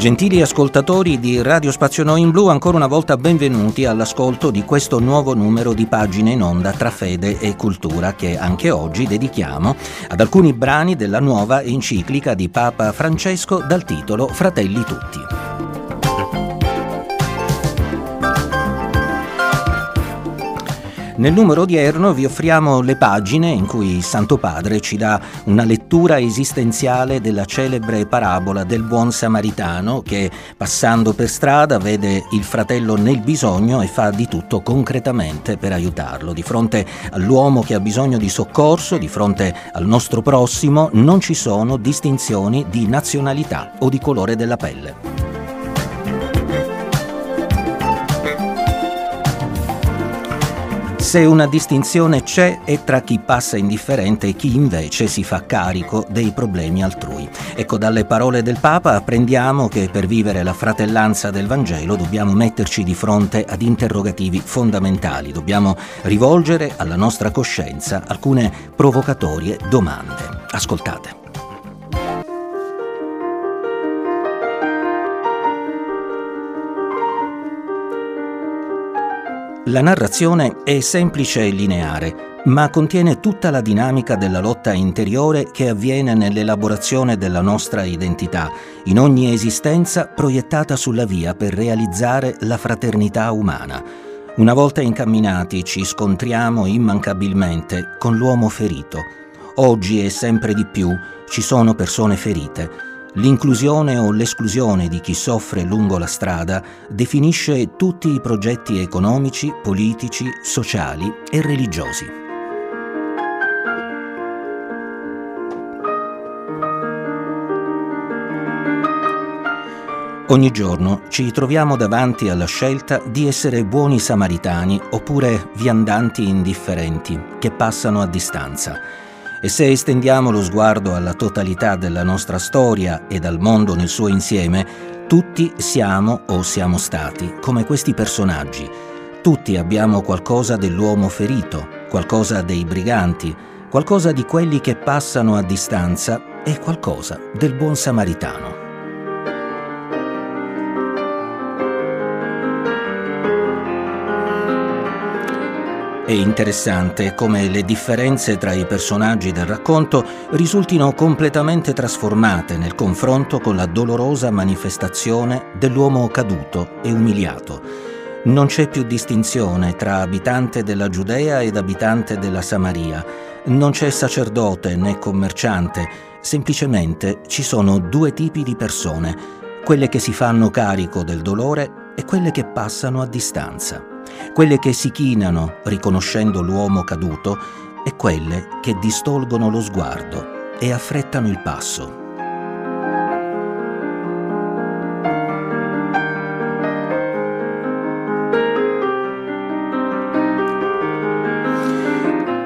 Gentili ascoltatori di Radio Spazio Noi in Blu, ancora una volta benvenuti all'ascolto di questo nuovo numero di pagine in onda tra fede e cultura che anche oggi dedichiamo ad alcuni brani della nuova enciclica di Papa Francesco dal titolo Fratelli tutti. Nel numero odierno vi offriamo le pagine in cui il Santo Padre ci dà una lettura esistenziale della celebre parabola del buon samaritano che passando per strada vede il fratello nel bisogno e fa di tutto concretamente per aiutarlo. Di fronte all'uomo che ha bisogno di soccorso, di fronte al nostro prossimo, non ci sono distinzioni di nazionalità o di colore della pelle. Se una distinzione c'è è tra chi passa indifferente e chi invece si fa carico dei problemi altrui. Ecco, dalle parole del Papa apprendiamo che per vivere la fratellanza del Vangelo dobbiamo metterci di fronte ad interrogativi fondamentali, dobbiamo rivolgere alla nostra coscienza alcune provocatorie domande. Ascoltate. La narrazione è semplice e lineare, ma contiene tutta la dinamica della lotta interiore che avviene nell'elaborazione della nostra identità, in ogni esistenza proiettata sulla via per realizzare la fraternità umana. Una volta incamminati ci scontriamo immancabilmente con l'uomo ferito. Oggi e sempre di più ci sono persone ferite L'inclusione o l'esclusione di chi soffre lungo la strada definisce tutti i progetti economici, politici, sociali e religiosi. Ogni giorno ci troviamo davanti alla scelta di essere buoni samaritani oppure viandanti indifferenti che passano a distanza e se estendiamo lo sguardo alla totalità della nostra storia e dal mondo nel suo insieme, tutti siamo o siamo stati come questi personaggi. Tutti abbiamo qualcosa dell'uomo ferito, qualcosa dei briganti, qualcosa di quelli che passano a distanza e qualcosa del buon samaritano. È interessante come le differenze tra i personaggi del racconto risultino completamente trasformate nel confronto con la dolorosa manifestazione dell'uomo caduto e umiliato. Non c'è più distinzione tra abitante della Giudea ed abitante della Samaria. Non c'è sacerdote né commerciante, semplicemente ci sono due tipi di persone, quelle che si fanno carico del dolore e quelle che passano a distanza quelle che si chinano riconoscendo l'uomo caduto e quelle che distolgono lo sguardo e affrettano il passo.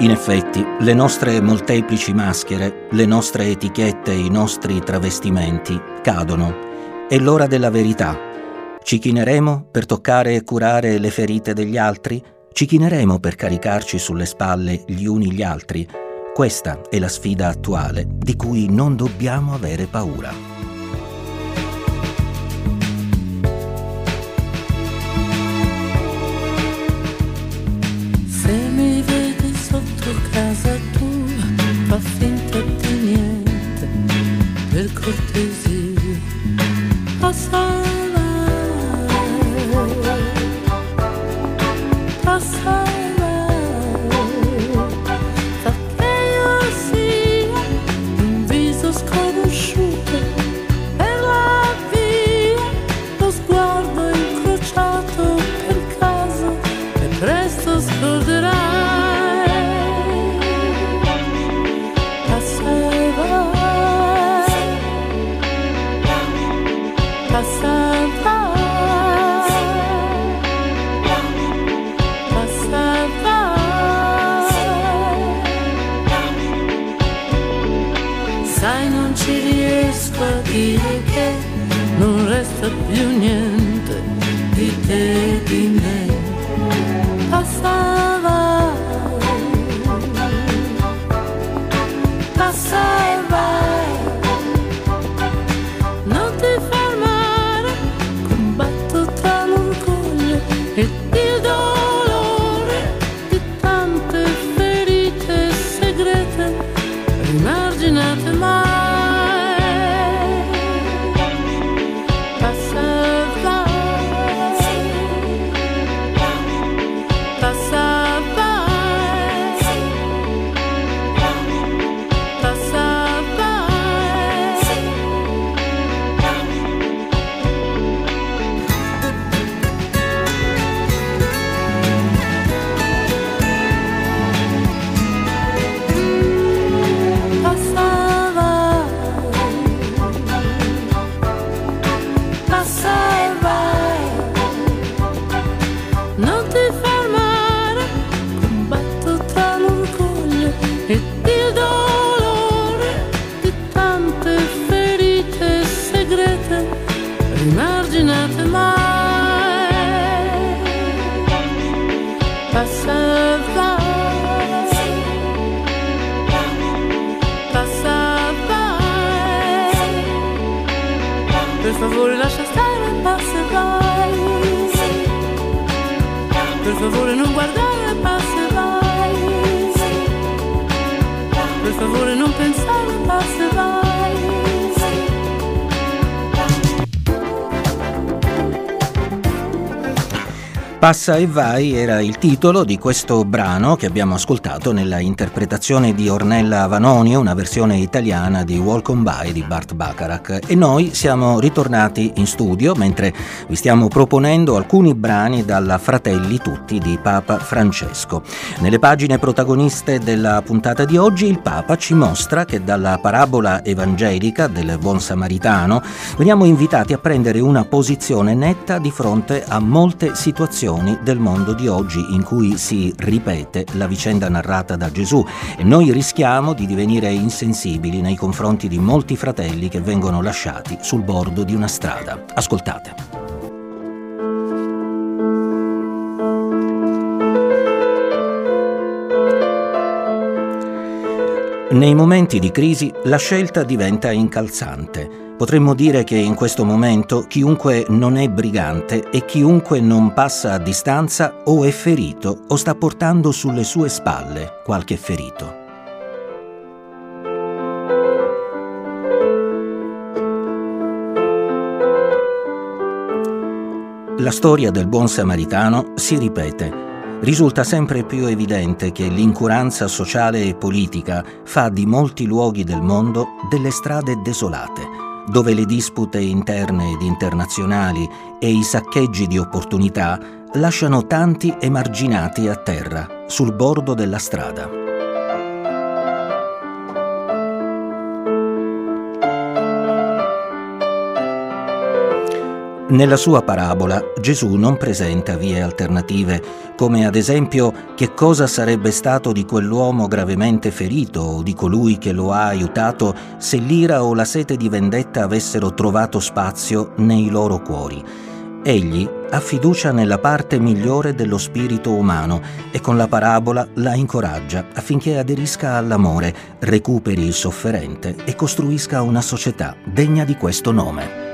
In effetti, le nostre molteplici maschere, le nostre etichette e i nostri travestimenti cadono. È l'ora della verità ci chineremo per toccare e curare le ferite degli altri? Ci chineremo per caricarci sulle spalle gli uni gli altri? Questa è la sfida attuale di cui non dobbiamo avere paura. sai non ci riesco a dire che non resta più niente di te, di me. Per favore lascia stare il passerby Per favore non guardare il passerby Per favore non pensare al passerby Passa e vai era il titolo di questo brano che abbiamo ascoltato nella interpretazione di Ornella Vanoni, una versione italiana di Walk on By di Bart Bacharach. E noi siamo ritornati in studio mentre vi stiamo proponendo alcuni brani dalla Fratelli Tutti di Papa Francesco. Nelle pagine protagoniste della puntata di oggi il Papa ci mostra che dalla parabola evangelica del buon samaritano veniamo invitati a prendere una posizione netta di fronte a molte situazioni situazioni del mondo di oggi in cui si ripete la vicenda narrata da Gesù e noi rischiamo di divenire insensibili nei confronti di molti fratelli che vengono lasciati sul bordo di una strada. Ascoltate. Nei momenti di crisi la scelta diventa incalzante. Potremmo dire che in questo momento chiunque non è brigante e chiunque non passa a distanza o è ferito o sta portando sulle sue spalle qualche ferito. La storia del buon samaritano si ripete risulta sempre più evidente che l'incuranza sociale e politica fa di molti luoghi del mondo delle strade desolate dove le dispute interne ed internazionali e i saccheggi di opportunità lasciano tanti emarginati a terra, sul bordo della strada. Nella sua parabola Gesù non presenta vie alternative, come ad esempio che cosa sarebbe stato di quell'uomo gravemente ferito o di colui che lo ha aiutato se l'ira o la sete di vendetta avessero trovato spazio nei loro cuori. Egli ha fiducia nella parte migliore dello spirito umano e con la parabola la incoraggia affinché aderisca all'amore, recuperi il sofferente e costruisca una società degna di questo nome.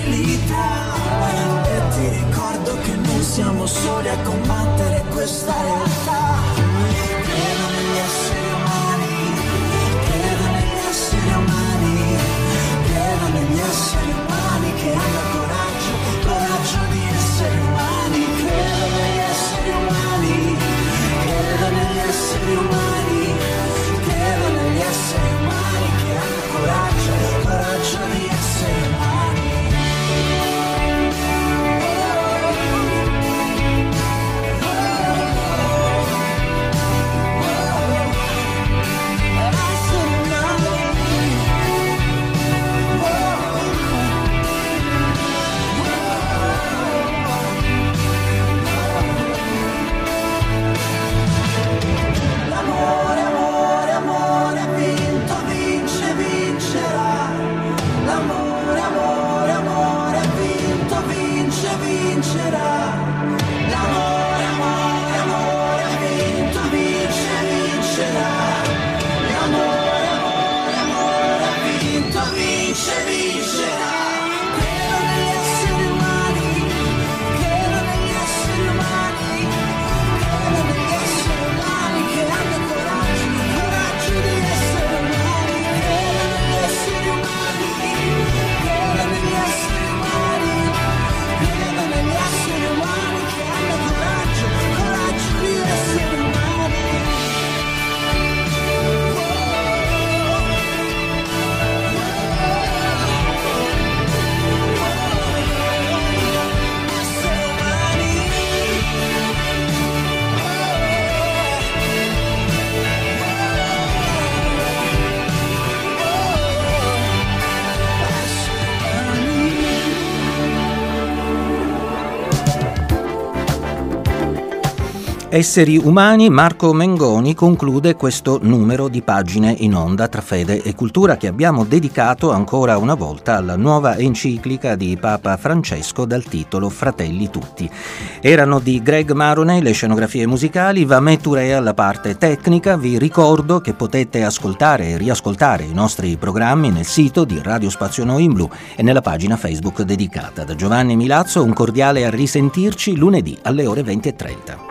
Fragilità. E ti ricordo che non siamo soli a combattere questa realtà. Credo negli esseri umani, credo negli esseri umani, credo negli esseri umani Esseri umani, Marco Mengoni conclude questo numero di pagine in onda tra fede e cultura che abbiamo dedicato ancora una volta alla nuova enciclica di Papa Francesco dal titolo Fratelli Tutti. Erano di Greg Maroney le scenografie musicali, Vamè Turea la parte tecnica. Vi ricordo che potete ascoltare e riascoltare i nostri programmi nel sito di Radio Spazio Noi in Blu e nella pagina Facebook dedicata. Da Giovanni Milazzo un cordiale a risentirci lunedì alle ore 20.30.